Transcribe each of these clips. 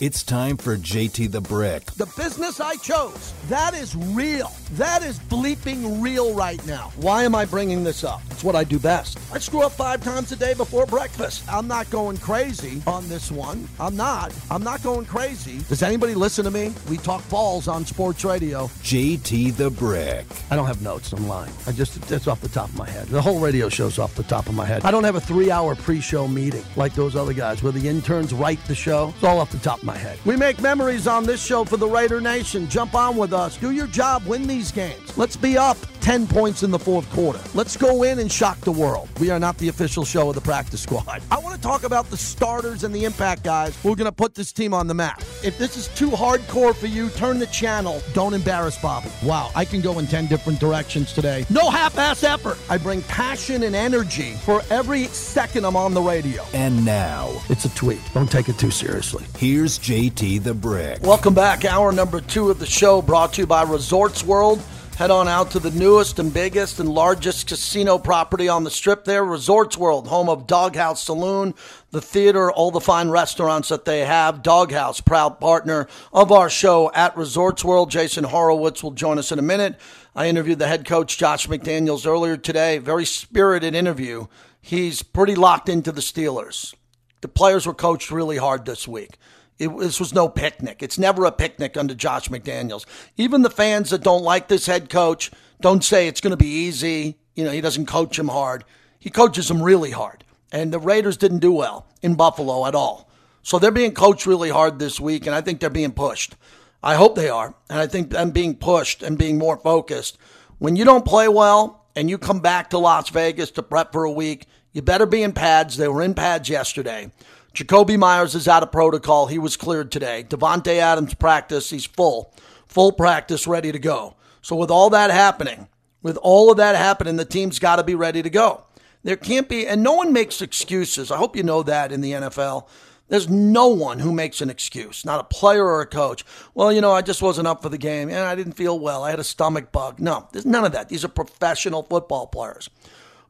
It's time for JT the Brick. The business I chose, that is real. That is bleeping real right now. Why am I bringing this up? It's what I do best. I screw up five times a day before breakfast. I'm not going crazy on this one. I'm not. I'm not going crazy. Does anybody listen to me? We talk balls on sports radio. JT the Brick. I don't have notes. I'm lying. I just, it's off the top of my head. The whole radio show's off the top of my head. I don't have a three hour pre show meeting like those other guys where the interns write the show. It's all off the top of my head. We make memories on this show for the Raider Nation. Jump on with us. Do your job. Win these games. Let's be up 10 points in the fourth quarter. Let's go in and shock the world. We are not the official show of the practice squad. I want to talk about the starters and the impact guys who are going to put this team on the map. If this is too hardcore for you, turn the channel. Don't embarrass Bobby. Wow, I can go in 10 different directions today. No half ass effort. I bring passion and energy for every second I'm on the radio. And now, It's a tweet. Don't take it too seriously. here's JT the Brick. Welcome back. Hour number two of the show brought to you by Resorts World. Head on out to the newest and biggest and largest casino property on the strip there, Resorts World, home of Doghouse Saloon, the theater, all the fine restaurants that they have. Doghouse, proud partner of our show at Resorts World. Jason Horowitz will join us in a minute. I interviewed the head coach, Josh McDaniels, earlier today. Very spirited interview. He's pretty locked into the Steelers. The players were coached really hard this week. It, this was no picnic. It's never a picnic under Josh McDaniels. Even the fans that don't like this head coach don't say it's going to be easy. You know, he doesn't coach them hard. He coaches them really hard. And the Raiders didn't do well in Buffalo at all. So they're being coached really hard this week, and I think they're being pushed. I hope they are. And I think them being pushed and being more focused. When you don't play well and you come back to Las Vegas to prep for a week, you better be in pads. They were in pads yesterday. Jakobi Meyers is out of protocol. He was cleared today. Davante Adams practice. He's full, full practice, ready to go. So with all that happening, with all of that happening, the team's got to be ready to go. There can't be, and no one makes excuses. I hope you know that in the NFL. There's no one who makes an excuse, not a player or a coach. Well, you know, I just wasn't up for the game and I didn't feel well. I had a stomach bug. No, there's none of that. These are professional football players.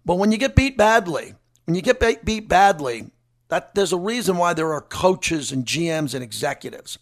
But when you get beat badly, when you get beat badly, that there's a reason why there are coaches and GMs and executives.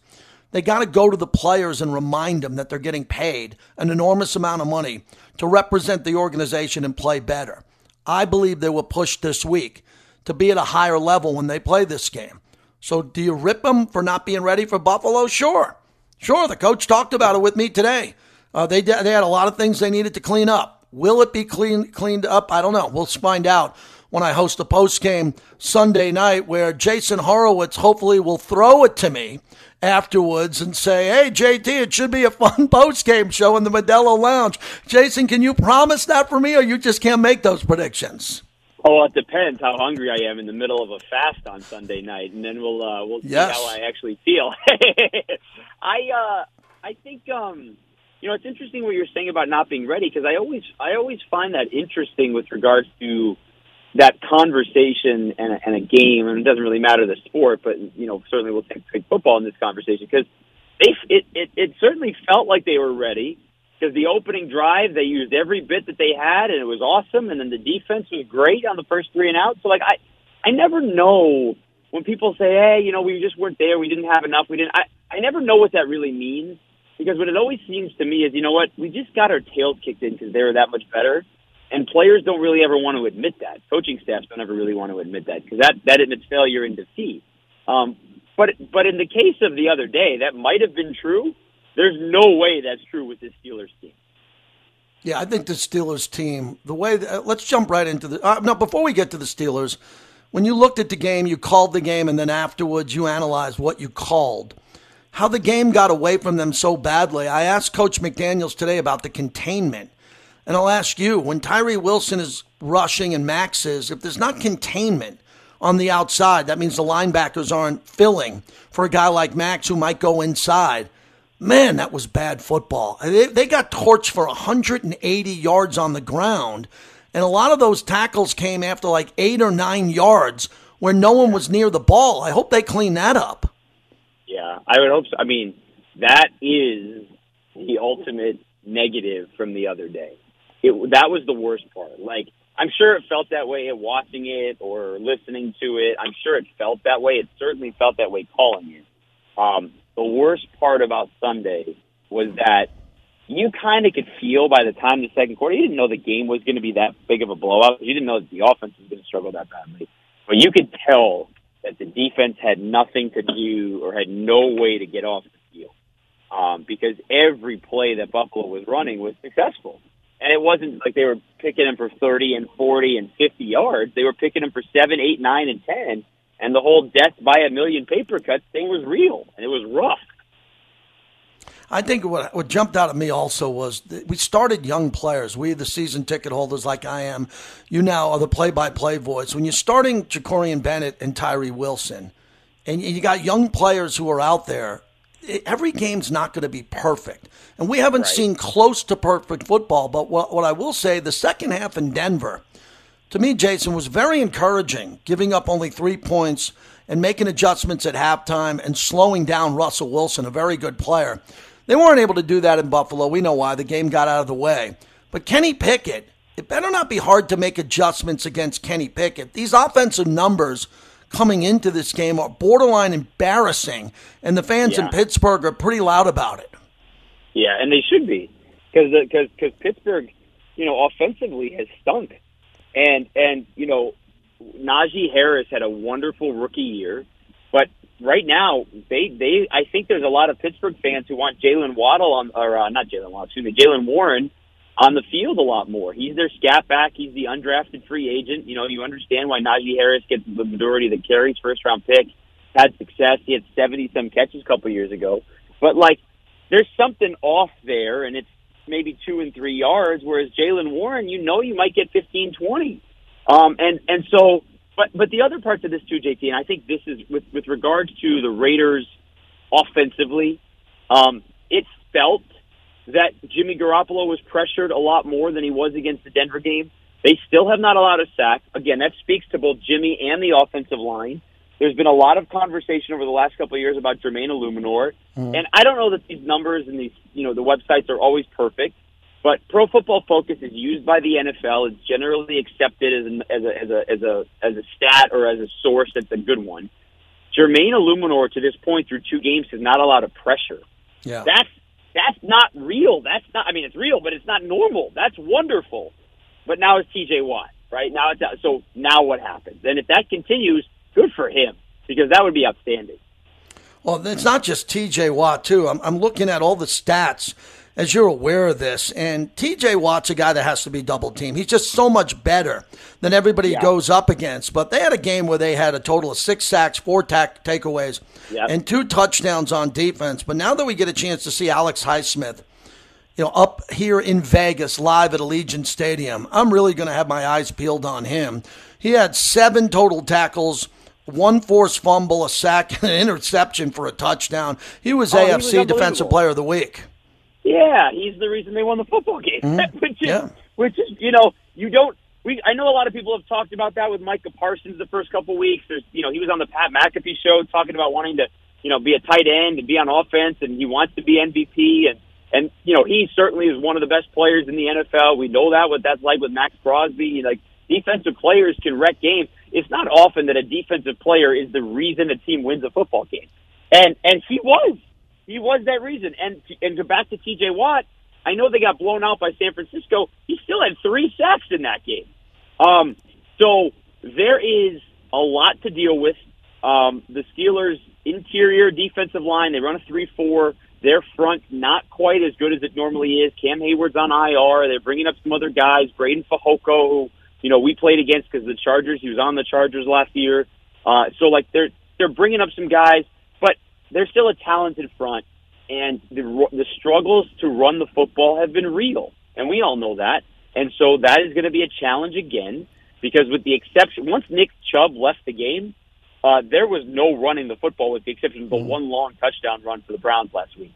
They got to go to the players and remind them that they're getting paid an enormous amount of money to represent the organization and play better. I believe they were pushed this week to be at a higher level when they play this game. So do you rip them for not being ready for Buffalo? Sure. Sure. The coach talked about it with me today. Uh, they, they had a lot of things they needed to clean up. Will it be clean, cleaned up? I don't know. We'll find out when I host a post game Sunday night where Jason Horowitz hopefully will throw it to me afterwards and say, Hey, JT, it should be a fun post game show in the Modelo Lounge. Jason, can you promise that for me or you just can't make those predictions? Oh, it depends how hungry I am in the middle of a fast on Sunday night, and then we'll uh, we'll Yes. see how I actually feel. I uh, I think um, you know it's interesting what you're saying about not being ready because I always I always find that interesting with regards to that conversation and a, and a game, and it doesn't really matter the sport, but you know certainly we'll take, take football in this conversation because they it, it it certainly felt like they were ready because the opening drive they used every bit that they had and it was awesome and then the defense was great on the first three and out. So like i i never know when people say hey you know we just weren't there we didn't have enough we didn't i i never know what that really means because what it always seems to me is you know what we just got our tails kicked in because they were that much better and players don't really ever want to admit that coaching staffs don't ever really want to admit that because that that admits failure and defeat um but but in the case of the other day that might have been true there's no way that's true with this Steelers team. Yeah, I think the Steelers team, the way, that, uh, let's jump right into the, uh, no, before we get to the Steelers, when you looked at the game, you called the game, and then afterwards you analyzed what you called. How the game got away from them so badly. I asked Coach McDaniels today about the containment. And I'll ask you when Tyree Wilson is rushing and Max is, if there's not containment on the outside, that means the linebackers aren't filling for a guy like Max who might go inside. Man, that was bad football. They, they got torched for 180 yards on the ground. And a lot of those tackles came after like eight or nine yards where no one was near the ball. I hope they clean that up. Yeah, I would hope so. I mean, that is the ultimate negative from the other day. It that was the worst part. Like I'm sure it felt that way at watching it or listening to it. I'm sure it felt that way. It certainly felt that way calling it. Um, the worst part about Sunday was that you kind of could feel by the time the second quarter, you didn't know the game was going to be that big of a blowout. You didn't know that the offense was going to struggle that badly. But you could tell that the defense had nothing to do or had no way to get off the field um, because every play that Buffalo was running was successful. And it wasn't like they were picking them for 30 and 40 and 50 yards. They were picking them for 7, 8, 9, and 10. And the whole death by a million paper cuts thing was real, and it was rough. I think what what jumped out at me also was we started young players. We, the season ticket holders, like I am, you now are the play-by-play voice. When you're starting Jakorian Bennett and Tyree Wilson, and you got young players who are out there, every game's not going to be perfect, and we haven't right. seen close to perfect football. But what, what I will say, the second half in Denver, to me, Jason was very encouraging, giving up only three points and making adjustments at halftime and slowing down Russell Wilson, a very good player. They weren't able to do that in Buffalo. We know why. The game got out of the way. But Kenny Pickett, it better not be hard to make adjustments against Kenny Pickett. These offensive numbers coming into this game are borderline embarrassing, and the fans yeah. in Pittsburgh are pretty loud about it. Yeah, and they should be because because because Pittsburgh, you know, offensively has stunk, and and you know, Najee Harris had a wonderful rookie year, but right now, they they I think there's a lot of Pittsburgh fans who want Jaylen Waddle on or uh, not Jaylen Waddle, excuse me, Jaylen Warren on the field a lot more. He's their scat back. He's the undrafted free agent. You know, you understand why Najee Harris gets the majority of the carries, first round pick, had success. He had 70 some catches a couple years ago. But like, there's something off there, and it's maybe two and three yards. Whereas Jaylen Warren, you know, you might get 15, 20. Um, and and so but but the other parts of this too, JT, and I think this is with with regards to the Raiders offensively, um, it felt that Jimmy Garoppolo was pressured a lot more than he was against the Denver game. They still have not allowed a sack. Again, that speaks to both Jimmy and the offensive line. There's been a lot of conversation over the last couple of years about Jermaine Eluemunor, mm-hmm. and I don't know that these numbers and these you know the websites are always perfect. But Pro Football Focus is used by the NFL. It's generally accepted as, an, as, a, as, a, as, a, as a stat or as a source that's a good one. Jermaine Eluemunor to this point through two games has not allowed a pressure. Yeah. That's that's not real. That's not. I mean, it's real, but it's not normal. That's wonderful. But now it's T.J. Watt, right? Now it's so now what happens? And if that continues, good for him because that would be outstanding. Well, it's not just T.J. Watt too. I'm, I'm looking at all the stats as you're aware of this. And TJ Watt's a guy that has to be double teamed. He's just so much better than everybody yeah. goes up against. But they had a game where they had a total of six sacks, four tack- takeaways, yep. and two touchdowns on defense. But now that we get a chance to see Alex Highsmith, you know, up here in Vegas, live at Allegiant Stadium, I'm really going to have my eyes peeled on him. He had seven total tackles one forced fumble, a sack, and an interception for a touchdown. He was oh, AFC he was Defensive Player of the Week. Yeah, he's the reason they won the football game. Mm-hmm. which is, yeah. which is, you know, you don't. We I know a lot of people have talked about that with Micah Parsons the first couple weeks. There's, you know, he was on the Pat McAfee show talking about wanting to, you know, be a tight end and be on offense, and he wants to be MVP, and and you know, he certainly is one of the best players in the NFL. We know that what that's like with Maxx Crosby. Like defensive players can wreck games. It's not often that a defensive player is the reason a team wins a football game, and and he was he was that reason. And and to back to T.J. Watt, I know they got blown out by San Francisco. He still had three sacks in that game. Um, so there is a lot to deal with. Um, the Steelers' interior defensive line, they run a 3 4. Their front, not quite as good as it normally is. Cam Hayward's on IR. They're bringing up some other guys. Breiden Fehoko, who, you know, we played against because the Chargers. He was on the Chargers last year. Uh, so, like, they're, they're bringing up some guys they're still a talented front, and the the struggles to run the football have been real, and we all know that. And so that is going to be a challenge again, because with the exception, once Nick Chubb left the game, uh, there was no running the football with the exception of the mm-hmm. one long touchdown run for the Browns last week.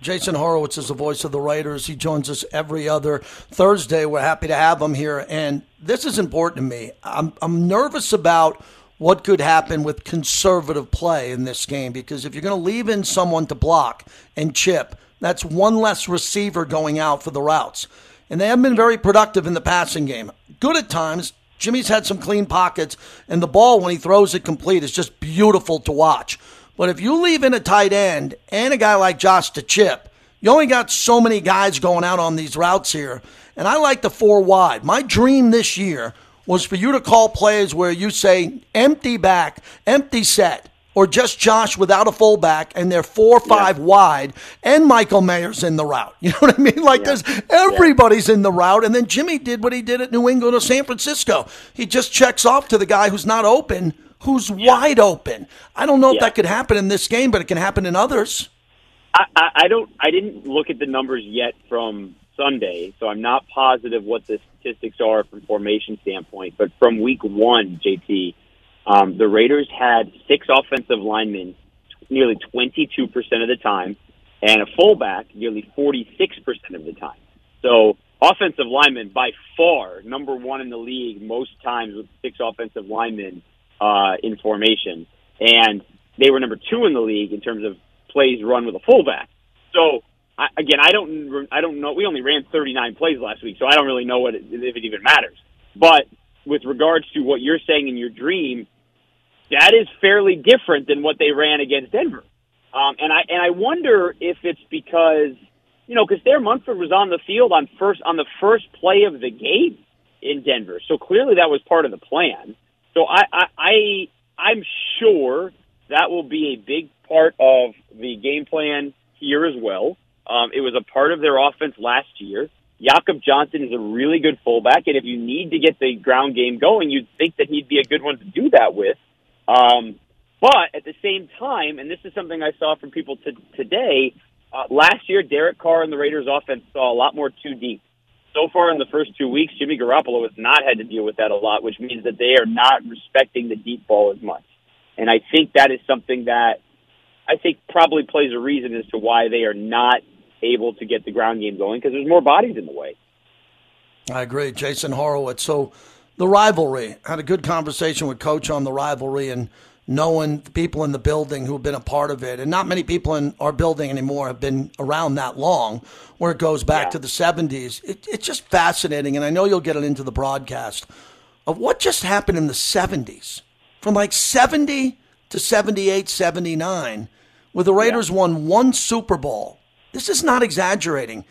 Jason Horowitz is the voice of the Raiders. He joins us every other Thursday. We're happy to have him here. And this is important to me. I'm, I'm nervous about what could happen with conservative play in this game because if you're going to leave in someone to block and chip, that's one less receiver going out for the routes. And they haven't been very productive in the passing game. Good at times. Jimmy's had some clean pockets, and the ball, when he throws it complete, is just beautiful to watch. But if you leave in a tight end and a guy like Josh to chip, you only got so many guys going out on these routes here. And I like the four wide. My dream this year was for you to call plays where you say empty back, empty set, or just Josh without a fullback, and they're four or five yeah. wide, and Michael Mayer's in the route. You know what I mean? Like yeah. there's everybody's yeah. in the route, and then Jimmy did what he did at New England or San Francisco. He just checks off to the guy who's not open, who's wide open. I don't know if that could happen in this game, but it can happen in others. I, I, I don't. I didn't look at the numbers yet from Sunday, so I'm not positive what the statistics are from formation standpoint. But from week one, JT, um, the Raiders had six offensive linemen nearly 22% of the time, and a fullback nearly 46% of the time. So offensive linemen by far number one in the league most times with six offensive linemen uh, in formation, and they were number two in the league in terms of plays run with a fullback. So I, again, I don't, I don't know. We only ran 39 plays last week, so I don't really know what it, if it even matters. But with regards to what you're saying in your dream, that is fairly different than what they ran against Denver. Um, and I and I wonder if it's because you know because Thayer Munford was on the field on first on the first play of the game in Denver, so clearly that was part of the plan. So I I, I I'm sure that will be a big part of the game plan here as well. Um, it was a part of their offense last year. Jakob Johnson is a really good fullback, and if you need to get the ground game going, you'd think that he'd be a good one to do that with. Um, but at the same time, and this is something I saw from people t- today, uh, last year Derek Carr and the Raiders offense saw a lot more two deep. So far in the first two weeks, Jimmy Garoppolo has not had to deal with that a lot, which means that they are not respecting the deep ball as much. And I think that is something that I think probably plays a reason as to why they are not able to get the ground game going because there's more bodies in the way. I agree, Jason Horowitz. So the rivalry had a good conversation with Coach on the rivalry and knowing people in the building who have been a part of it. And not many people in our building anymore have been around that long, where it goes back yeah. to the 70s. It, it's just fascinating, and I know you'll get it into the broadcast of what just happened in the 70s from like 70 to 78, 79, where the Raiders yeah. won one Super Bowl this is not exaggerating.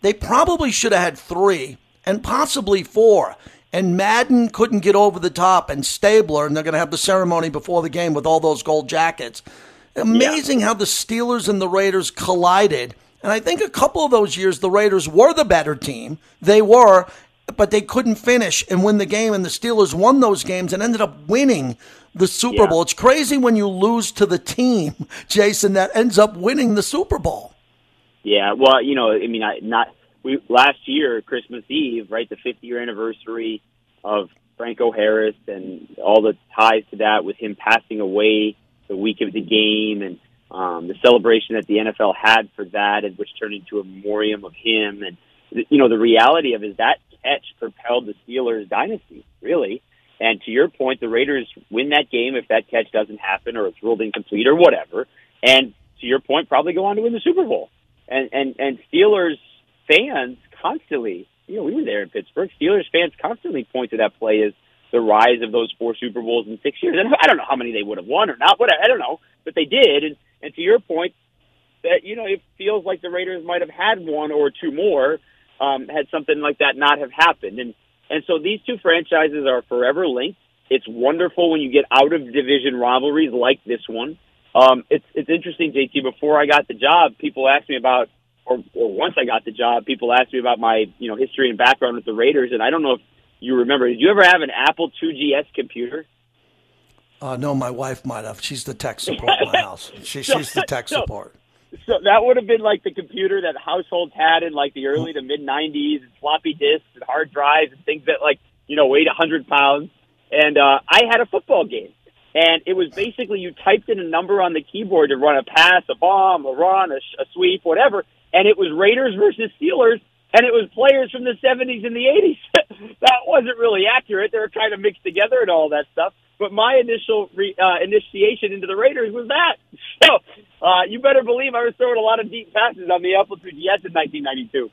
They probably should have had three and possibly four. And Madden couldn't get over the top, and Stabler, and they're going to have the ceremony before the game with all those gold jackets. Amazing yeah. how the Steelers and the Raiders collided. And I think a couple of those years, the Raiders were the better team. They were, but they couldn't finish and win the game. And the Steelers won those games and ended up winning the Super yeah. Bowl. It's crazy when you lose to the team, Jason, that ends up winning the Super Bowl. Yeah, well, you know, I mean, I not we last year Christmas Eve, right, the 50 year anniversary of Franco Harris and all the ties to that with him passing away the week of the game and um, the celebration that the NFL had for that, and which turned into a memoriam of him. And you know, the reality of is that catch propelled the Steelers' dynasty, really. And to your point, the Raiders win that game if that catch doesn't happen or it's ruled incomplete or whatever. And to your point, probably go on to win the Super Bowl and and and Steelers fans constantly, you know, we were there in Pittsburgh. Steelers fans constantly point to that play as the rise of those four Super Bowls in six years. And I don't know how many they would have won or not. What I don't know, but they did. And and to your point, that you know, it feels like the Raiders might have had one or two more um, had something like that not have happened. And and so these two franchises are forever linked. It's wonderful when you get out of division rivalries like this one. Um, it's it's interesting, JT. Before I got the job, people asked me about, or, or once I got the job, people asked me about my you know history and background with the Raiders. And I don't know if you remember. Did you ever have an Apple IIgs computer? Uh, no, my wife might have. She's the tech support in my house. She, she's the tech support. So that would have been like the computer that households had in like the early to mid '90s, and floppy disks and hard drives and things that like you know weighed a hundred pounds. And uh, I had a football game and it was basically you typed in a number on the keyboard to run a pass, a bomb, a run, a, a sweep, whatever, and it was Raiders versus Steelers, and it was players from the 70s and the 80s. that wasn't really accurate. They were trying to mix together and all that stuff. But my initial re, uh, initiation into the Raiders was that. So uh, you better believe I was throwing a lot of deep passes on the Apple IIgs in 1992.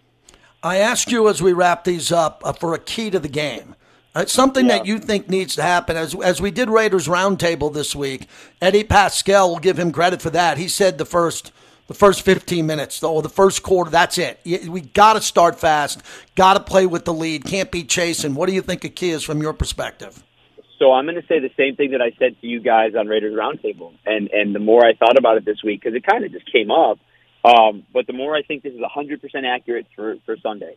I ask you as we wrap these up uh, for a key to the game It's something Yeah. that you think needs to happen. As as we did Raiders roundtable this week, Eddie Pascal will give him credit for that. He said the first the first 15 minutes or the first quarter, that's it. We got to start fast. Got to play with the lead. Can't be chasing. What do you think a key is from your perspective? So I'm going to say the same thing that I said to you guys on Raiders Roundtable, and and the more I thought about it this week because it kind of just came up, um, but the more I think this is 100% accurate for for Sunday.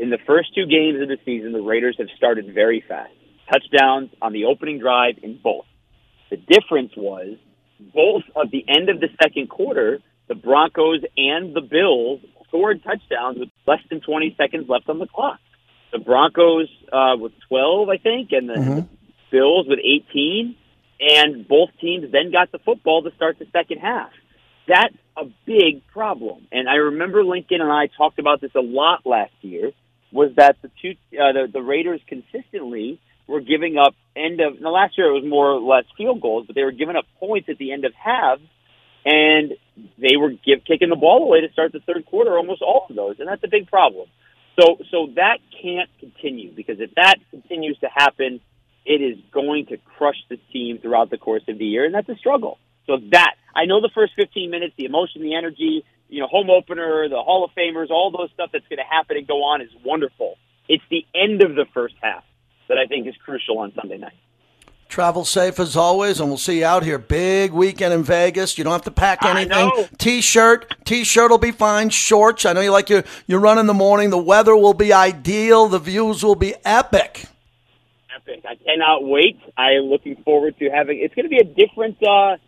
In the first two games of the season, the Raiders have started very fast, touchdowns on the opening drive in both. The difference was both at the end of the second quarter, the Broncos and the Bills scored touchdowns with less than 20 seconds left on the clock. The Broncos uh, with 12, I think, and the, the Bills with 18, and both teams then got the football to start the second half. That's a big problem. And I remember Lincoln and I talked about this a lot last year. Was that the two uh, the, the Raiders consistently were giving up end of now last year it was more or less field goals, but they were giving up points at the end of halves, and they were give, kicking the ball away to start the third quarter, almost all of those, and that's a big problem. So so that can't continue because if that continues to happen, it is going to crush the team throughout the course of the year, and that's a struggle. So that I know the first 15 minutes, the emotion, the energy, you know, home opener, the Hall of Famers, all those stuff that's going to happen and go on is wonderful. It's the end of the first half that I think is crucial on Sunday night. Travel safe as always, and we'll see you out here. Big weekend in Vegas. You don't have to pack anything. T-shirt, t-shirt will be fine. Shorts. I know you like your your run in the morning. The weather will be ideal. The views will be epic. Epic! I cannot wait. I am looking forward to having. It's going to be a different, uh,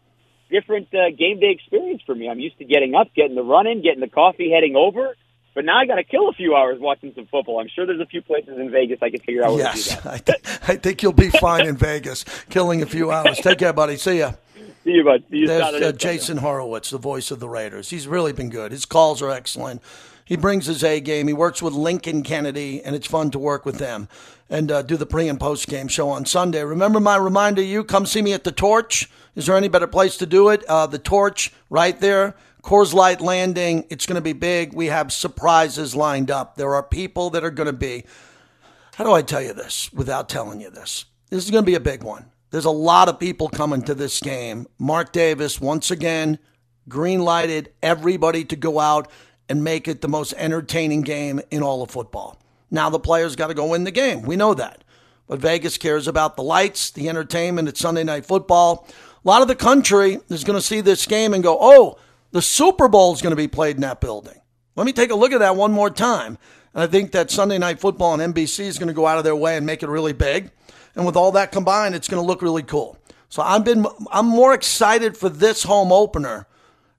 different uh, game day experience for me. I'm used to getting up, getting the run in, getting the coffee, heading over. But now I got to kill a few hours watching some football. I'm sure there's a few places in Vegas I can figure out where to do Yes, that. I, th- I think you'll be fine in Vegas, killing a few hours. Take care, buddy. See ya. See you, bud. See you There's uh, Jason Horowitz, the voice of the Raiders. He's really been good. His calls are excellent. He brings his A game. He works with Lincoln Kennedy, and it's fun to work with them and uh, do the pre and post game show on Sunday. Remember my reminder you come see me at the Torch. Is there any better place to do it? Uh, the Torch, right there. Coors Light Landing. It's going to be big. We have surprises lined up. There are people that are going to be. How do I tell you this without telling you this? This is going to be a big one. There's a lot of people coming to this game. Mark Davis, once again, green lighted everybody to go out and make it the most entertaining game in all of football. Now the players got to go win the game. We know that. But Vegas cares about the lights, the entertainment. It's Sunday night football. A lot of the country is going to see this game and go, oh, the Super Bowl is going to be played in that building. Let me take a look at that one more time. And I think that Sunday night football on NBC is going to go out of their way and make it really big. And with all that combined, it's going to look really cool. So I've been I'm more excited for this home opener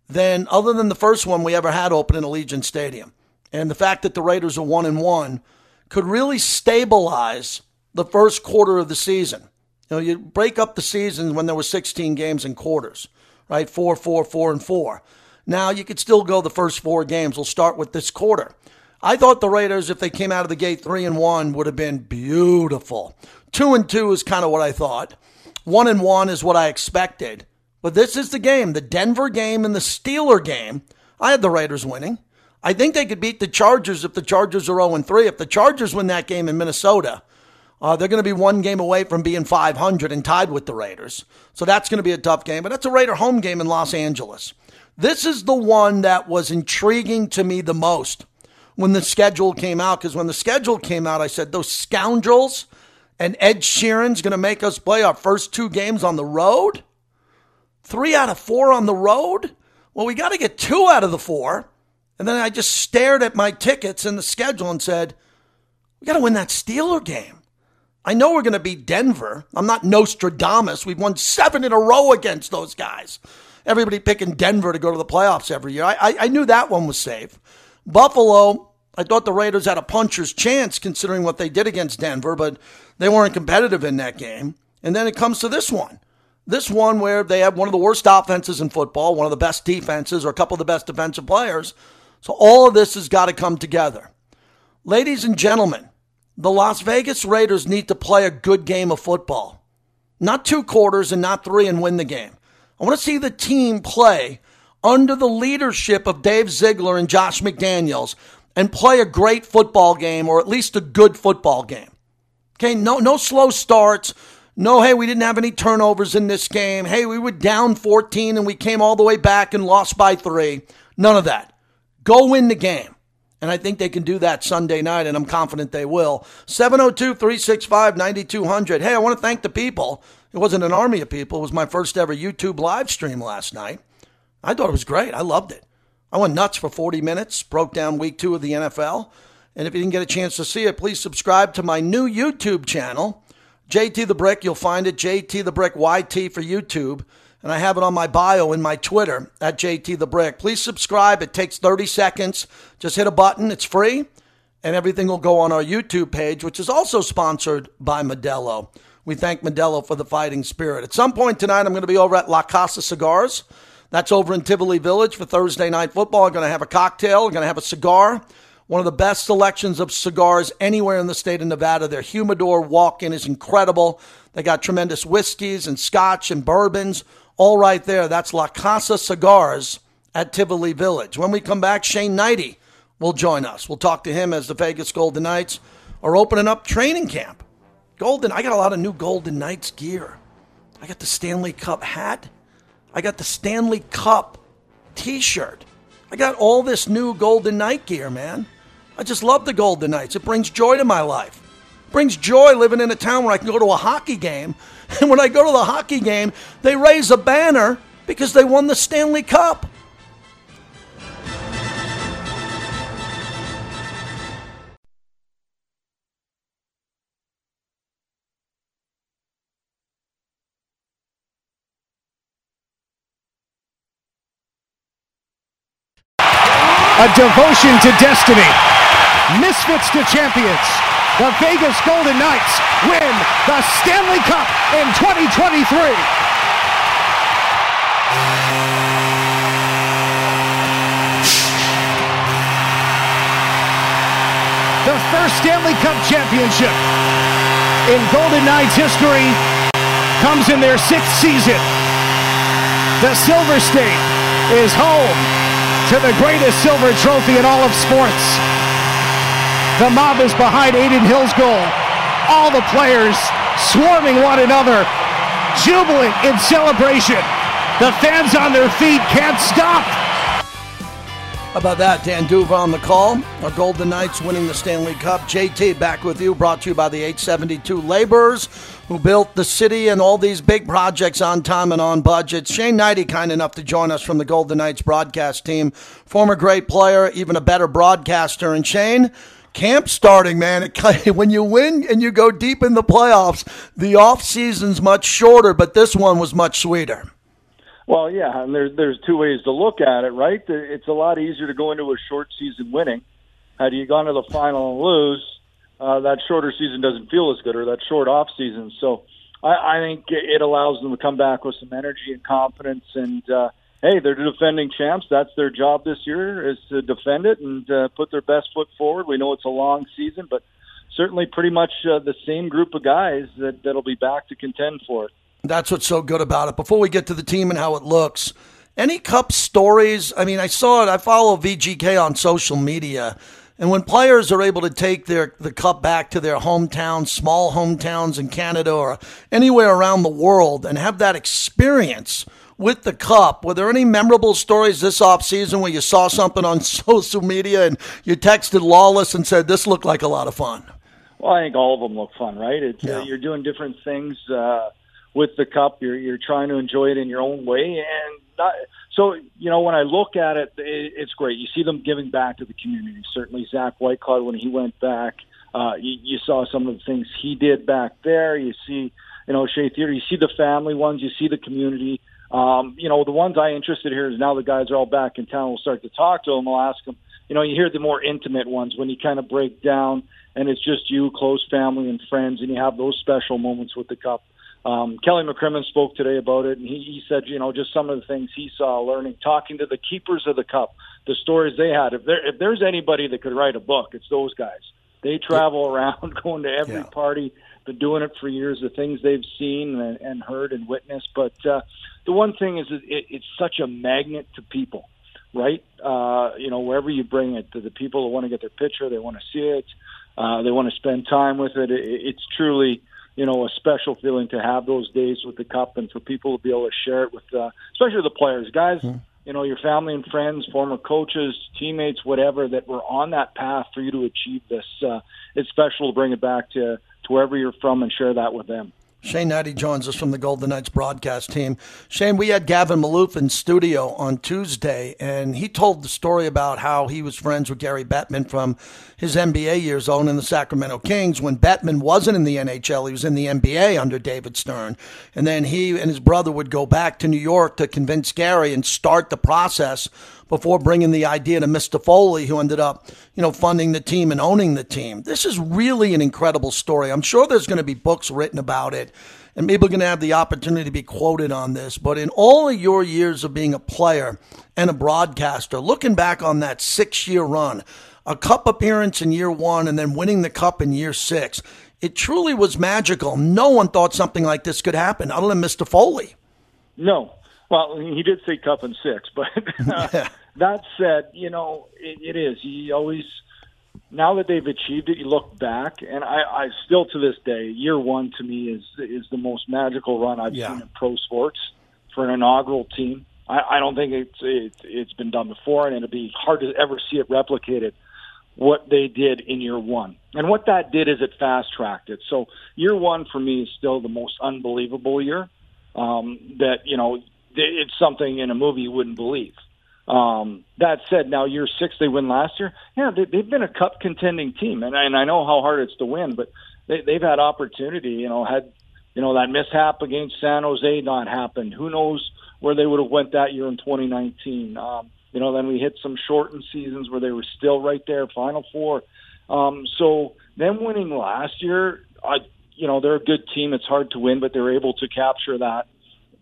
than other than the first one we ever had open in Allegiant Stadium. And the fact that the Raiders are one and one could really stabilize the first quarter of the season. You know, you break up the season when there were 16 games and quarters, right? Four, four, four, and four. Now you could still go the first four games. We'll start with this quarter. I thought the Raiders, if they came out of the gate three and one, would have been beautiful. Two and two is kind of what I thought. One and one is what I expected. But this is the game, the Denver game and the Steeler game. I had the Raiders winning. I think they could beat the Chargers if the Chargers are 0 3. If the Chargers win that game in Minnesota, uh, they're going to be one game away from being 500 and tied with the Raiders. So that's going to be a tough game. But that's a Raider home game in Los Angeles. This is the one that was intriguing to me the most when the schedule came out. Because when the schedule came out, I said, those scoundrels and Ed Sheeran's going to make us play our first two games on the road? Three out of four on the road? Well, we got to get two out of the four. And then I just stared at my tickets and the schedule and said, we got to win that Steeler game. I know we're going to beat Denver. I'm not Nostradamus. We've won seven in a row against those guys. Everybody picking Denver to go to the playoffs every year. I, I, I knew that one was safe. Buffalo, I thought the Raiders had a puncher's chance considering what they did against Denver, but they weren't competitive in that game. And then it comes to this one. This one where they have one of the worst offenses in football, one of the best defenses, or a couple of the best defensive players. So all of this has got to come together. Ladies and gentlemen, the Las Vegas Raiders need to play a good game of football. Not two quarters and not three and win the game. I want to see the team play under the leadership of Dave Ziegler and Josh McDaniels and play a great football game or at least a good football game. Okay, no, no slow starts. No, hey, we didn't have any turnovers in this game. Hey, we were down 14 and we came all the way back and lost by three. None of that. Go win the game. And I think they can do that Sunday night, and I'm confident they will. 702 365 9200. Hey, I want to thank the people. It wasn't an army of people, it was my first ever YouTube live stream last night. I thought it was great. I loved it. I went nuts for 40 minutes, broke down week two of the NFL. And if you didn't get a chance to see it, please subscribe to my new YouTube channel, JT the Brick. You'll find it, JT the Brick YT for YouTube. And I have it on my bio in my Twitter at JT the Brick. Please subscribe. It takes 30 seconds. Just hit a button, it's free. And everything will go on our YouTube page, which is also sponsored by Modelo. We thank Modelo for the fighting spirit. At some point tonight, I'm going to be over at La Casa Cigars. That's over in Tivoli Village for Thursday night football. I'm going to have a cocktail. I'm going to have a cigar. One of the best selections of cigars anywhere in the state of Nevada. Their humidor walk in is incredible. They got tremendous whiskeys and scotch and bourbons all right there. That's La Casa Cigars at Tivoli Village. When we come back, Shane Hnidy will join us. We'll talk to him as the Vegas Golden Knights are opening up training camp. Golden, I got a lot of new Golden Knights gear. I got the Stanley Cup hat. I got the Stanley Cup t shirt. I got all this new Golden Knight gear, man. I just love the Golden Knights. It brings joy to my life. It brings joy living in a town where I can go to a hockey game. And when I go to the hockey game, they raise a banner because they won the Stanley Cup. A devotion to destiny. Misfits to champions. The Vegas Golden Knights win the Stanley Cup in 2023. The first Stanley Cup championship in Golden Knights history comes in their sixth season. The Silver State is home to the greatest silver trophy in all of sports. The mob is behind Adin Hill's goal. All the players swarming one another, jubilant in celebration. The fans on their feet can't stop. How about that? Dan D'Uva on the call. Our Golden Knights winning the Stanley Cup. JT back with you, brought to you by the 872 Laborers who built the city and all these big projects on time and on budget. Shane Hnidy, kind enough to join us from the Golden Knights broadcast team. Former great player, even a better broadcaster. And Shane, camp starting, man. It, when you win and you go deep in the playoffs, the off season's much shorter, but this one was much sweeter. Well, yeah, and there's there's two ways to look at it, right? It's a lot easier to go into a short season winning. Had you gone to the final and lose, uh, that shorter season doesn't feel as good, or that short off season. So I, I think it allows them to come back with some energy and confidence. And uh, hey, they're the defending champs. That's their job this year is to defend it and uh, put their best foot forward. We know it's a long season, but certainly pretty much uh, the same group of guys that that'll be back to contend for it. That's what's so good about it. Before we get to the team and how it looks, any cup stories? I mean, I saw it. I follow VGK on social media, and when players are able to take their the cup back to their hometowns, small hometowns in Canada or anywhere around the world, and have that experience with the cup, were there any memorable stories this off season where you saw something on social media and you texted Lawless and said this looked like a lot of fun? Well, I think all of them look fun, right? It's Yeah. uh, you're doing different things uh, with the cup. You're you're trying to enjoy it in your own way, and not, so you know when I look at it, it, it's great. You see them giving back to the community. Certainly, Zach Whitecloud when he went back, uh, you, you saw some of the things he did back there. You see, you know, Shea Theodore. You see the family ones. You see the community. Um, you know, the ones I interested here is now the guys are all back in town. We'll start to talk to them. I'll ask them. You know, you hear the more intimate ones when you kind of break down and it's just you, close family and friends, and you have those special moments with the cup. Um, Kelly McCrimmon spoke today about it, and he, he said, you know, just some of the things he saw, learning, talking to the keepers of the cup, the stories they had. If there, if there's anybody that could write a book, it's those guys. They travel around, going to every Yeah. party, been doing it for years. The things they've seen and, and heard and witnessed. But uh, the one thing is, that it, it's such a magnet to people right? Uh, you know, wherever you bring it, to the people that want to get their picture, they want to see it. Uh, they want to spend time with it. it. It's truly, you know, a special feeling to have those days with the cup and for people to be able to share it with, uh, especially the players, guys. Mm. You know, your family and friends, former coaches, teammates, whatever that were on that path for you to achieve this. Uh, it's special to bring it back to to wherever you're from and share that with them. Shane Hnidy joins us from the Golden Knights broadcast team. Shane, we had Gavin Maloof in studio on Tuesday, and he told the story about how he was friends with Gary Bettman from his NBA years on in the Sacramento Kings. When Bettman wasn't in the NHL, he was in the NBA under David Stern. And then he and his brother would go back to New York to convince Gary and start the process before bringing the idea to Mr. Foley, who ended up, you know, funding the team and owning the team. This is really an incredible story. I'm sure there's going to be books written about it, and people are going to have the opportunity to be quoted on this. But in all of your years of being a player and a broadcaster, looking back on that six year run, a cup appearance in year one and then winning the cup in year six, it truly was magical. No one thought something like this could happen other than Mr. Foley. No. Well, he did say cup and six, but uh, yeah. That said, you know, it, it is. You always, now that they've achieved it, you look back, and I, I still to this day, year one to me is is the most magical run I've yeah. seen in pro sports for an inaugural team. I, I don't think it's, it's it's been done before, and it'd be hard to ever see it replicated. What they did in year one, and what that did is it fast tracked it. So year one for me is still the most unbelievable year. Um, that you know, it's something in a movie you wouldn't believe. Um, that said, now year six they win last year. Yeah, they, they've been a cup contending team, and, and I know how hard it's to win, but they, they've had opportunity. You know, had you know that mishap against San Jose not happened, who knows where they would have went that year in 2019. Um, you know, then we hit some shortened seasons where they were still right there, Final Four. Um, so them winning last year, I, you know, they're a good team. It's hard to win, but they're able to capture that.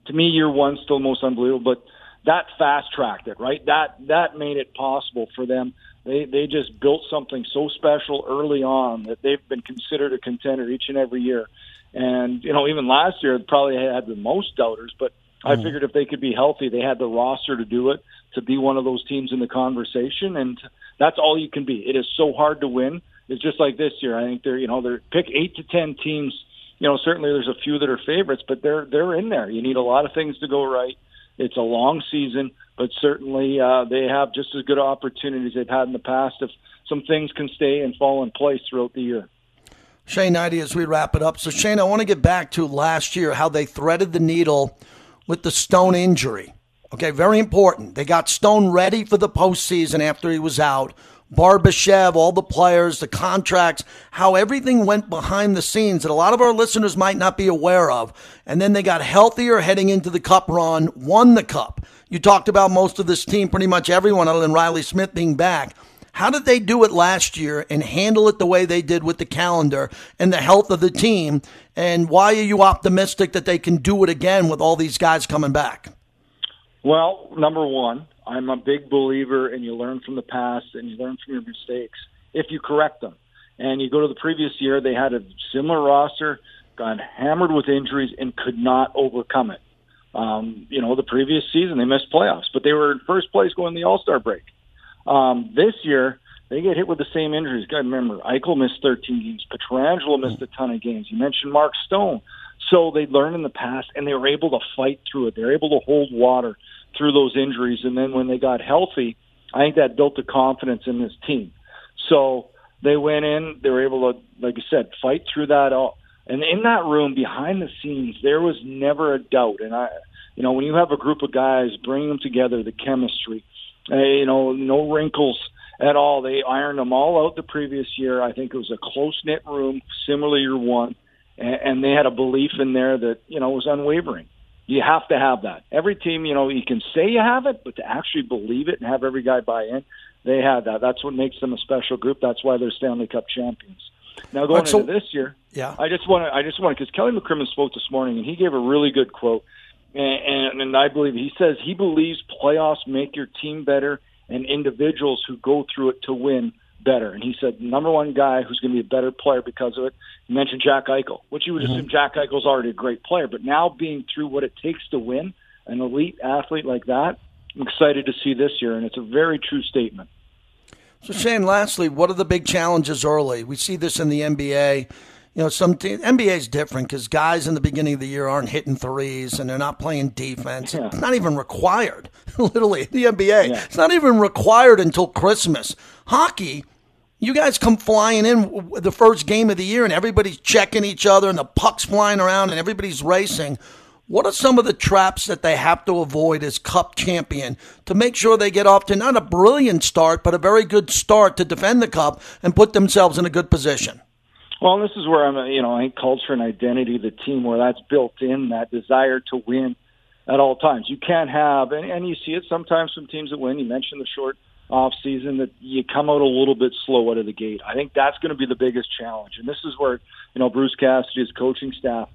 To me, year one still most unbelievable, but that fast tracked it, right? That that made it possible for them. They they just built something so special early on that they've been considered a contender each and every year. And you know, even last year, probably had the most doubters, but I mm. figured if they could be healthy, they had the roster to do it, to be one of those teams in the conversation, and that's all you can be. It is so hard to win. It's just like this year. I think they're, you know, they're pick eight to ten teams. You know, certainly there's a few that are favorites, but they're they're in there. You need a lot of things to go right. It's a long season, but certainly uh, they have just as good opportunities they've had in the past if some things can stay and fall in place throughout the year. Shane Hnidy, as we wrap it up. So, Shane, I want to get back to last year, how they threaded the needle with the Stone injury. Okay, very important. They got Stone ready for the postseason after he was out. Barbashev, all the players, the contracts, how everything went behind the scenes that a lot of our listeners might not be aware of. And then they got healthier heading into the cup run, won the cup. You talked about most of this team, pretty much everyone other than Reilly Smith being back. How did they do it last year and handle it the way they did with the calendar and the health of the team? And why are you optimistic that they can do it again with all these guys coming back? Well, number one, I'm a big believer in you learn from the past and you learn from your mistakes if you correct them. And you go to the previous year, they had a similar roster, got hammered with injuries, and could not overcome it. Um, you know, the previous season they missed playoffs, but they were in first place going the All Star break. Um, this year they get hit with the same injuries. Got remember, Eichel missed 13 games, Pietrangelo missed a ton of games. You mentioned Mark Stone, so they learned in the past and they were able to fight through it. They're able to hold water through those injuries. And then when they got healthy, I think that built the confidence in this team. So they went in, they were able to, like I said, fight through that. All. And in that room behind the scenes, there was never a doubt. And I, you know, when you have a group of guys, bring them together, the chemistry, uh, you know, no wrinkles at all. They ironed them all out the previous year. I think it was a close knit room, similar year one, and they had a belief in there that you know was unwavering. You have to have that. Every team, you know, you can say you have it, but to actually believe it and have every guy buy in, they had that. That's what makes them a special group. That's why they're Stanley Cup champions. Now going so, into this year, yeah, I just want to, I just want to, because Kelly McCrimmon spoke this morning and he gave a really good quote, and, and, and I believe he says he believes playoffs make your team better and individuals who go through it to win better. And he said, number one guy who's going to be a better player because of it. He mentioned Jack Eichel, which you would mm-hmm. assume Jack Eichel's already a great player, but now being through what it takes to win, an elite athlete like that, I'm excited to see this year, and it's a very true statement. So Shane, lastly, what are the big challenges early? We see this in the NBA. You know, some te- NBA is different because guys in the beginning of the year aren't hitting threes and they're not playing defense. Yeah. It's not even required. Literally, the NBA, Yeah. it's not even required until Christmas. Hockey, you guys come flying in the first game of the year and everybody's checking each other and the puck's flying around and everybody's racing. What are some of the traps that they have to avoid as cup champion to make sure they get off to not a brilliant start, but a very good start to defend the cup and put themselves in a good position? Well, this is where I'm, uh, you know, I think culture and identity, the team, where that's built in, that desire to win at all times. You can't have, and, and you see it sometimes from teams that win. You mentioned the short off season that you come out a little bit slow out of the gate. I think that's going to be the biggest challenge, and this is where you know Bruce Cassidy, his coaching staff,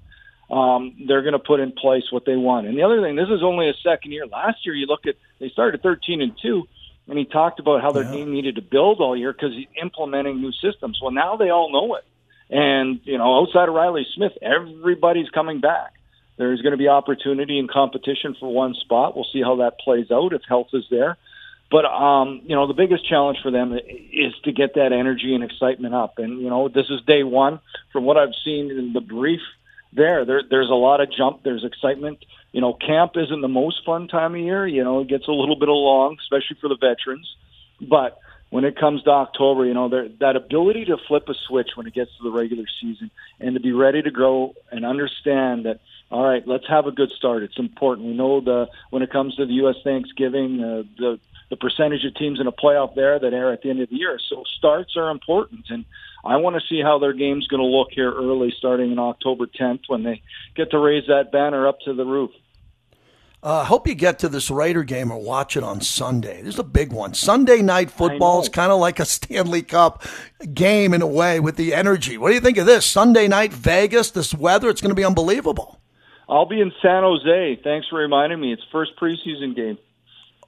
um, they're going to put in place what they want. And the other thing, this is only a second year. Last year, you look at they started 13 and two, and he talked about how their team needed to build all year because he's implementing new systems. Well, now they all know it. And, you know, outside of Reilly Smith, everybody's coming back. There's going to be opportunity and competition for one spot. We'll see how that plays out if health is there. But, um, you know, the biggest challenge for them is to get that energy and excitement up. And, you know, this is day one. From what I've seen in the brief there, there there's a lot of jump, there's excitement. You know, camp isn't the most fun time of year. You know, it gets a little bit long, especially for the veterans. But when it comes to October, you know, that ability to flip a switch when it gets to the regular season and to be ready to grow and understand that, all right, let's have a good start. It's important. We know the when it comes to the U.S. Thanksgiving, uh, the the percentage of teams in a playoff there that air at the end of the year. So starts are important, and I want to see how their game's going to look here early, starting in October 10th when they get to raise that banner up to the roof. Uh, I hope you get to this Raider game or watch it on Sunday. This is a big one. Sunday night football is kind of like a Stanley Cup game in a way with the energy. What do you think of this? Sunday night Vegas, this weather, it's going to be unbelievable. I'll be in San Jose. Thanks for reminding me. It's first preseason game.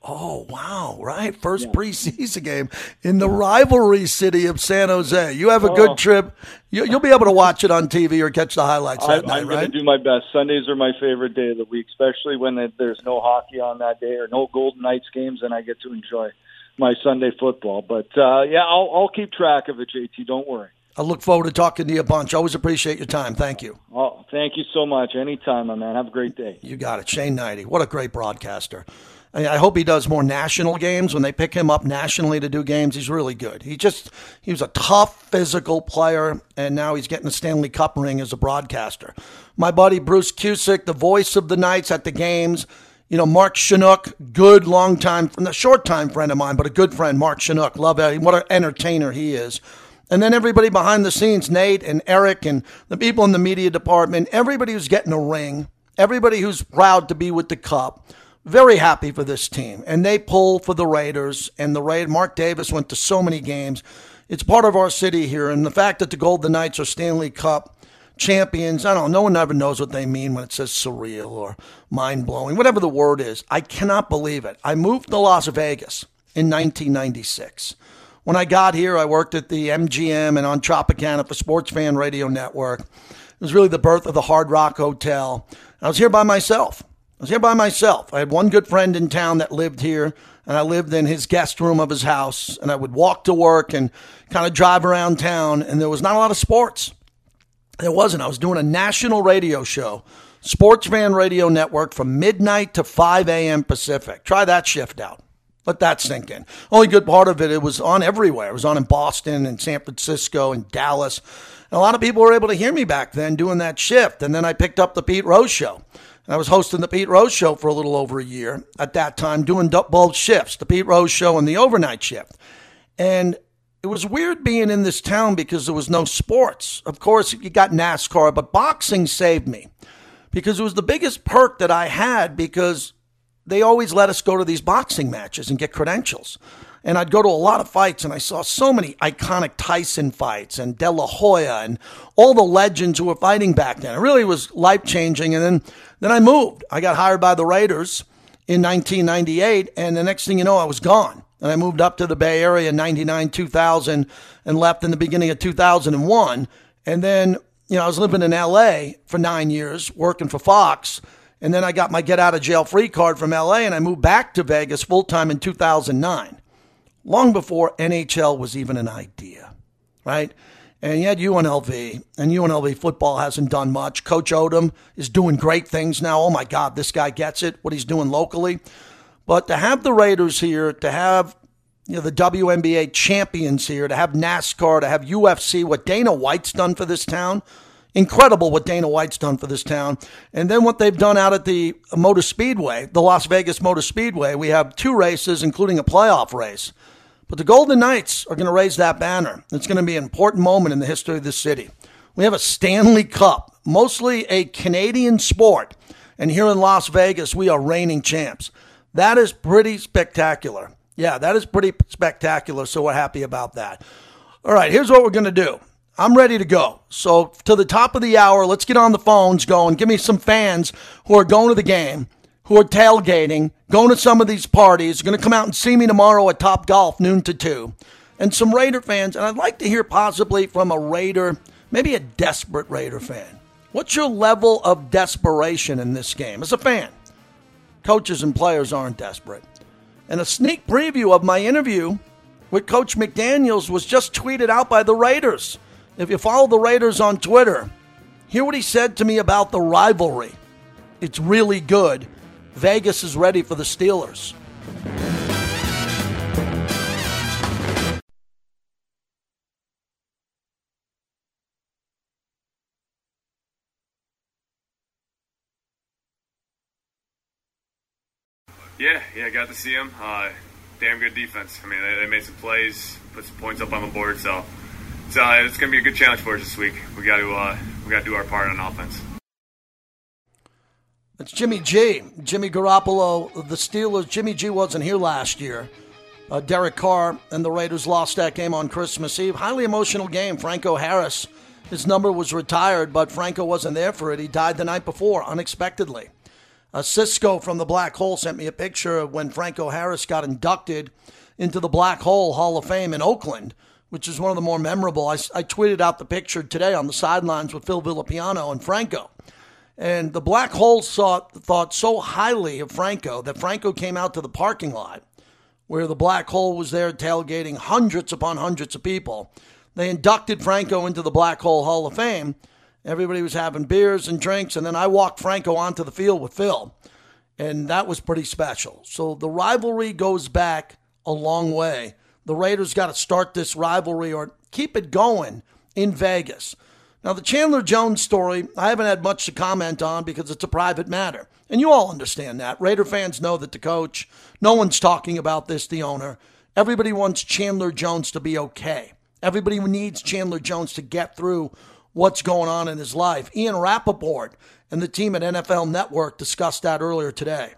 Oh, wow, right? First preseason game in the rivalry city of San Jose. You have a Oh. good trip. You, you'll be able to watch it on TV or catch the highlights I, night, I'm going to do my best. Sundays are my favorite day of the week, especially when there's no hockey on that day or no Golden Knights games, and I get to enjoy my Sunday football. But uh, yeah, I'll, I'll keep track of it, JT. Don't worry. I look forward to talking to you a bunch. Always appreciate your time. Thank you. Oh, thank you so much. Anytime, my man. Have a great day. You got it. Shane Hnidy. What a great broadcaster. I hope he does more national games. When they pick him up nationally to do games, he's really good. He just, he was a tough physical player, and now he's getting a Stanley Cup ring as a broadcaster. My buddy Bruce Cusick, the voice of the Knights at the games. You know, Mark Chinook, good long time, a short time friend of mine, but a good friend, Mark Chinook. Love him. What an entertainer he is. And then everybody behind the scenes, Nate and Eric and the people in the media department, everybody who's getting a ring, everybody who's proud to be with the cup. Very happy for this team. And they pull for the Raiders. And the Raid Mark Davis went to so many games. It's part of our city here. And the fact that the Golden Knights are Stanley Cup champions, I don't know, no one ever knows what they mean when it says surreal or mind blowing, whatever the word is. I cannot believe it. I moved to Las Vegas in 1996. When I got here, I worked at the MGM and on Tropicana for Sports Fan Radio Network. It was really the birth of the Hard Rock Hotel. I was here by myself. I was here by myself. I had one good friend in town that lived here, and I lived in his guest room of his house. And I would walk to work and kind of drive around town, and there was not a lot of sports. There wasn't. I was doing a national radio show, Sports Fan Radio Network, from midnight to 5 a.m. Pacific. Try that shift out. Let that sink in. Only good part of it, it was on everywhere. It was on in Boston and San Francisco and Dallas. And a lot of people were able to hear me back then doing that shift. And then I picked up the Pete Rose Show. I was hosting the Pete Rose Show for a little over a year at that time, doing both shifts, the Pete Rose Show and the overnight shift. And it was weird being in this town because there was no sports. Of course, you got NASCAR, but boxing saved me because it was the biggest perk that I had because they always let us go to these boxing matches and get credentials. And I'd go to a lot of fights, and I saw so many iconic Tyson fights and De La Hoya and all the legends who were fighting back then. It really was life changing. And then, then I moved. I got hired by the Raiders in 1998, and the next thing you know, I was gone. And I moved up to the Bay Area in 99, 2000, and left in the beginning of 2001. And then, you know, I was living in LA for nine years, working for Fox. And then I got my get out of jail free card from LA and I moved back to Vegas full time in 2009. Long before NHL was even an idea, right? And had UNLV, and UNLV football hasn't done much. Coach Odom is doing great things now. Oh my God, this guy gets it, what he's doing locally. But to have the Raiders here, to have you know, the WNBA champions here, to have NASCAR, to have UFC, what Dana White's done for this town, incredible what Dana White's done for this town. And then what they've done out at the Motor Speedway, the Las Vegas Motor Speedway, we have two races, including a playoff race. But the Golden Knights are going to raise that banner. It's going to be an important moment in the history of this city. We have a Stanley Cup, mostly a Canadian sport. And here in Las Vegas, we are reigning champs. That is pretty spectacular. Yeah, that is pretty spectacular. So we're happy about that. All right, here's what we're going to do. I'm ready to go. So to the top of the hour, let's get on the phones going. Give me some fans who are going to the game who are tailgating, going to some of these parties, Are going to come out and see me tomorrow at Top Golf, noon to 2. And some Raider fans, and I'd like to hear possibly from a Raider, maybe a desperate Raider fan. What's your level of desperation in this game as a fan? Coaches and players aren't desperate. And a sneak preview of my interview with Coach McDaniels was just tweeted out by the Raiders. If you follow the Raiders on Twitter, hear what he said to me about the rivalry. It's really good Vegas is ready for the Steelers. Yeah, yeah, I got to see them. Uh, damn good defense. I mean, they, they, made some plays, put some points up on the board, so it's, uh, it's going to be a good challenge for us this week. We got to uh, we got to do our part on offense. It's Jimmy G. Jimmy Garoppolo, the Steelers. Jimmy G wasn't here last year. Uh, Derek Carr and the Raiders lost that game on Christmas Eve. Highly emotional game. Franco Harris, his number was retired, but Franco wasn't there for it. He died the night before, unexpectedly. Uh, Cisco from the Black Hole sent me a picture of when Franco Harris got inducted into the Black Hole Hall of Fame in Oakland, which is one of the more memorable. I, I tweeted out the picture today on the sidelines with Phil Villapiano and Franco. And the black hole saw, thought so highly of Franco that Franco came out to the parking lot where the black hole was there tailgating hundreds upon hundreds of people. They inducted Franco into the Black Hole Hall of Fame. Everybody was having beers and drinks, and then I walked Franco onto the field with Phil, and that was pretty special. So the rivalry goes back a long way. The Raiders got to start this rivalry or keep it going in Vegas. Now, the Chandler Jones story, I haven't had much to comment on because it's a private matter. And you all understand that. Raider fans know that the coach, no one's talking about this, the owner. Everybody wants Chandler Jones to be okay. Everybody needs Chandler Jones to get through what's going on in his life. Ian Rapoport and the team at NFL Network discussed that earlier today.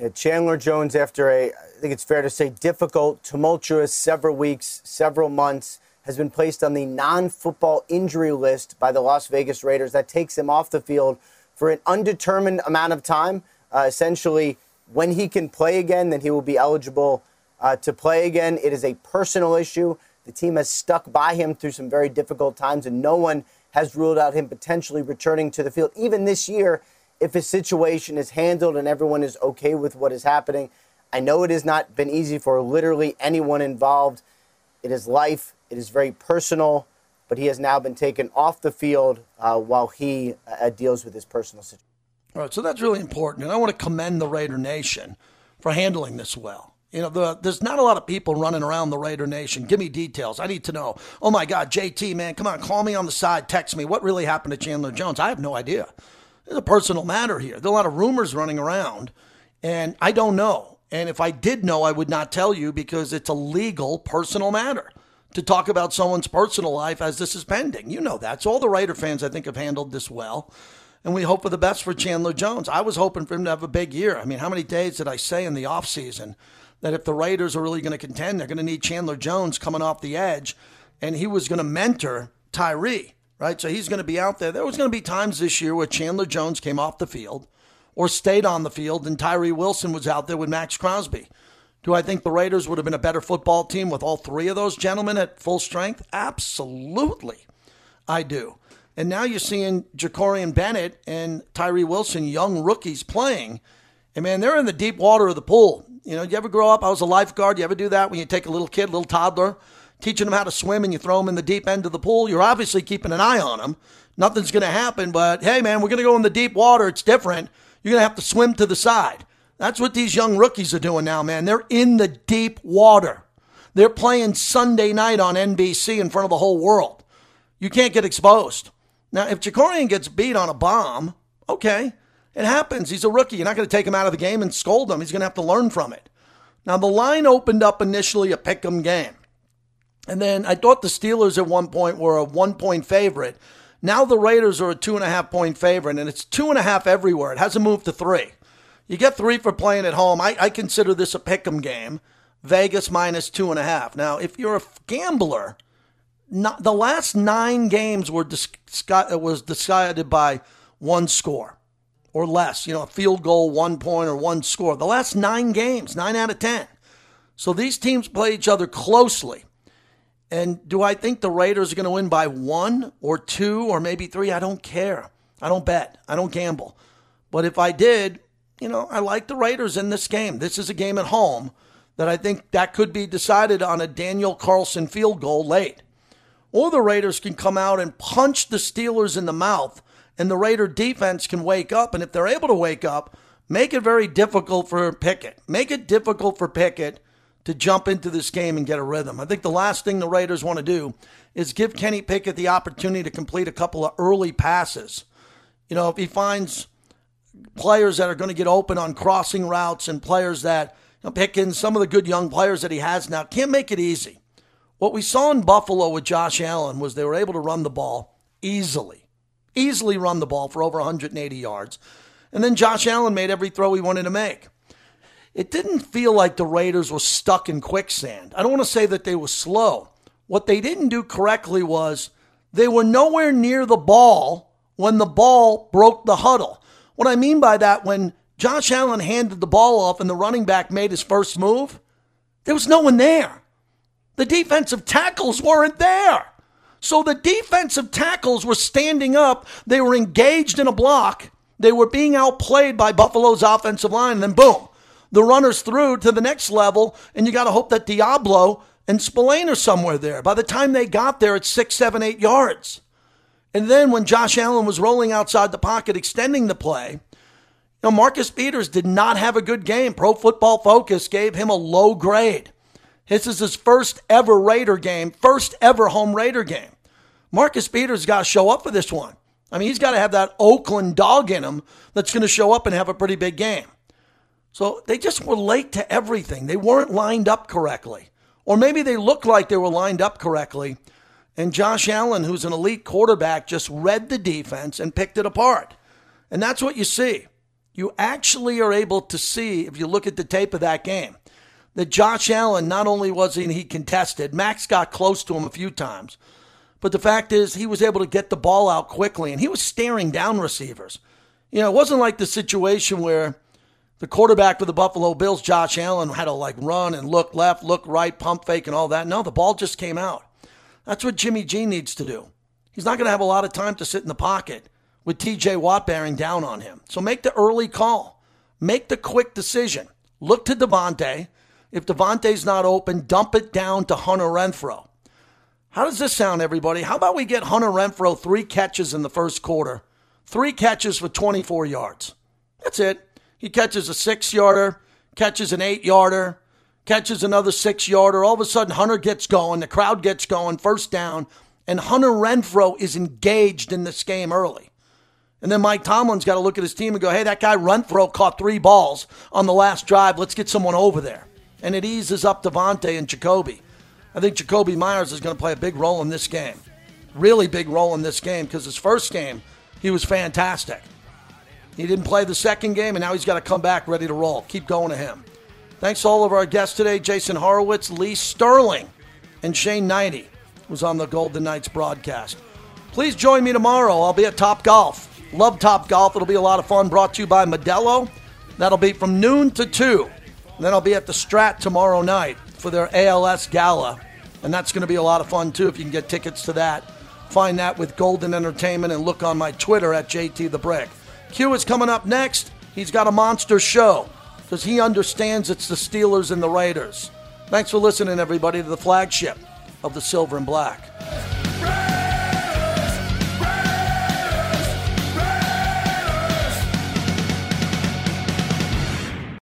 Yeah, Chandler Jones, after a, I think it's fair to say, difficult, tumultuous several weeks, several months, has been placed on the non football injury list by the Las Vegas Raiders. That takes him off the field for an undetermined amount of time. Uh, essentially, when he can play again, then he will be eligible uh, to play again. It is a personal issue. The team has stuck by him through some very difficult times, and no one has ruled out him potentially returning to the field, even this year, if his situation is handled and everyone is okay with what is happening. I know it has not been easy for literally anyone involved. It is life. It is very personal, but he has now been taken off the field uh, while he uh, deals with his personal situation. All right, so that's really important. And I want to commend the Raider Nation for handling this well. You know, the, there's not a lot of people running around the Raider Nation. Give me details. I need to know. Oh my God, JT, man, come on, call me on the side, text me. What really happened to Chandler Jones? I have no idea. There's a personal matter here. There's a lot of rumors running around, and I don't know. And if I did know, I would not tell you because it's a legal, personal matter to talk about someone's personal life as this is pending. You know that. So all the Raider fans, I think, have handled this well. And we hope for the best for Chandler Jones. I was hoping for him to have a big year. I mean, how many days did I say in the offseason that if the Raiders are really going to contend, they're going to need Chandler Jones coming off the edge, and he was going to mentor Tyree, right? So he's going to be out there. There was going to be times this year where Chandler Jones came off the field or stayed on the field, and Tyree Wilson was out there with Maxx Crosby. Do I think the Raiders would have been a better football team with all three of those gentlemen at full strength? Absolutely. I do. And now you're seeing Jakorian Bennett and Tyree Wilson, young rookies, playing. And man, they're in the deep water of the pool. You know, you ever grow up? I was a lifeguard. You ever do that when you take a little kid, little toddler, teaching them how to swim and you throw them in the deep end of the pool? You're obviously keeping an eye on them. Nothing's going to happen, but hey, man, we're going to go in the deep water. It's different. You're going to have to swim to the side. That's what these young rookies are doing now, man. They're in the deep water. They're playing Sunday night on NBC in front of the whole world. You can't get exposed. Now, if Jakorian gets beat on a bomb, okay, it happens. He's a rookie. You're not going to take him out of the game and scold him. He's going to have to learn from it. Now, the line opened up initially a pick 'em game. And then I thought the Steelers at one point were a one point favorite. Now the Raiders are a two and a half point favorite, and it's two and a half everywhere. It hasn't moved to three. You get three for playing at home. I, I consider this a pick 'em game. Vegas minus two and a half. Now, if you're a gambler, not, the last nine games were dis- uh, was decided by one score or less. You know, a field goal, one point, or one score. The last nine games, nine out of ten. So these teams play each other closely. And do I think the Raiders are going to win by one or two or maybe three? I don't care. I don't bet. I don't gamble. But if I did, you know, I like the Raiders in this game. This is a game at home that I think that could be decided on a Daniel Carlson field goal late. Or the Raiders can come out and punch the Steelers in the mouth, and the Raider defense can wake up. And if they're able to wake up, make it very difficult for Pickett. Make it difficult for Pickett to jump into this game and get a rhythm. I think the last thing the Raiders want to do is give Kenny Pickett the opportunity to complete a couple of early passes. You know, if he finds players that are going to get open on crossing routes and players that you know, Pickens, some of the good young players that he has now, can't make it easy. What we saw in Buffalo with Josh Allen was they were able to run the ball easily, easily run the ball for over 180 yards. And then Josh Allen made every throw he wanted to make it didn't feel like the Raiders were stuck in quicksand. I don't want to say that they were slow. What they didn't do correctly was they were nowhere near the ball when the ball broke the huddle. What I mean by that, when Josh Allen handed the ball off and the running back made his first move, there was no one there. The defensive tackles weren't there. So the defensive tackles were standing up, they were engaged in a block, they were being outplayed by Buffalo's offensive line, and then boom, the runners through to the next level, and you got to hope that Deablo and Spillane are somewhere there. By the time they got there, it's six, seven, eight yards. And then when Josh Allen was rolling outside the pocket, extending the play, you know, Marcus Peters did not have a good game. Pro Football Focus gave him a low grade. This is his first ever Raider game, first ever home Raider game. Marcus Peters got to show up for this one. I mean, he's got to have that Oakland dog in him that's going to show up and have a pretty big game. So they just were late to everything. They weren't lined up correctly. Or maybe they looked like they were lined up correctly. And Josh Allen, who's an elite quarterback, just read the defense and picked it apart. And that's what you see. You actually are able to see, if you look at the tape of that game, that Josh Allen not only wasn't he contested, Max got close to him a few times, but the fact is he was able to get the ball out quickly and he was staring down receivers. You know, it wasn't like the situation where the quarterback for the Buffalo Bills, Josh Allen, had to like run and look left, look right, pump fake, and all that. No, the ball just came out. That's what Jimmy G needs to do. He's not going to have a lot of time to sit in the pocket with TJ Watt bearing down on him. So make the early call, make the quick decision. Look to Davante. If Davante's not open, dump it down to Hunter Renfrow. How does this sound, everybody? How about we get Hunter Renfrow three catches in the first quarter, three catches for 24 yards? That's it. He catches a six yarder, catches an eight yarder, catches another six yarder. All of a sudden, Hunter gets going. The crowd gets going, first down, and Hunter Renfrow is engaged in this game early. And then Mike Tomlin's got to look at his team and go, hey, that guy Renfrow caught three balls on the last drive. Let's get someone over there. And it eases up Davante and Jakobi. I think Jakobi Meyers is going to play a big role in this game. Really big role in this game because his first game, he was fantastic. He didn't play the second game, and now he's got to come back ready to roll. Keep going to him. Thanks to all of our guests today Jason Horowitz, Lee Sterling, and Shane Hnidy was on the Golden Knights broadcast. Please join me tomorrow. I'll be at Top Golf. Love Top Golf. It'll be a lot of fun. Brought to you by Modelo. That'll be from noon to 2. And then I'll be at the Strat tomorrow night for their ALS gala. And that's going to be a lot of fun, too, if you can get tickets to that. Find that with Golden Entertainment and look on my Twitter at JT the Brick. Q is coming up next. He's got a monster show. Because he understands it's the Steelers and the Raiders. Thanks for listening, everybody, to the flagship of the Silver and Black.